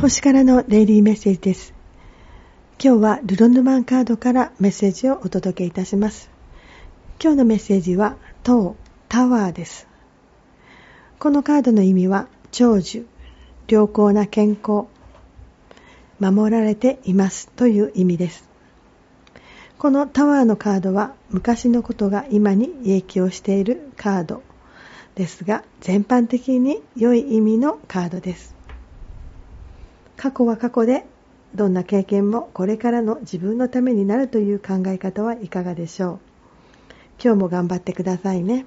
星からのデイリーメッセージです。今日はルロンドマンカードからメッセージをお届けいたします。今日のメッセージは、塔、タワーです。このカードの意味は、長寿、良好な健康、守られていますという意味です。このタワーのカードは昔のことが今に影響しているカードですが全般的に良い意味のカードです。過去は過去でどんな経験もこれからの自分のためになるという考え方はいかがでしょう今日も頑張ってくださいね。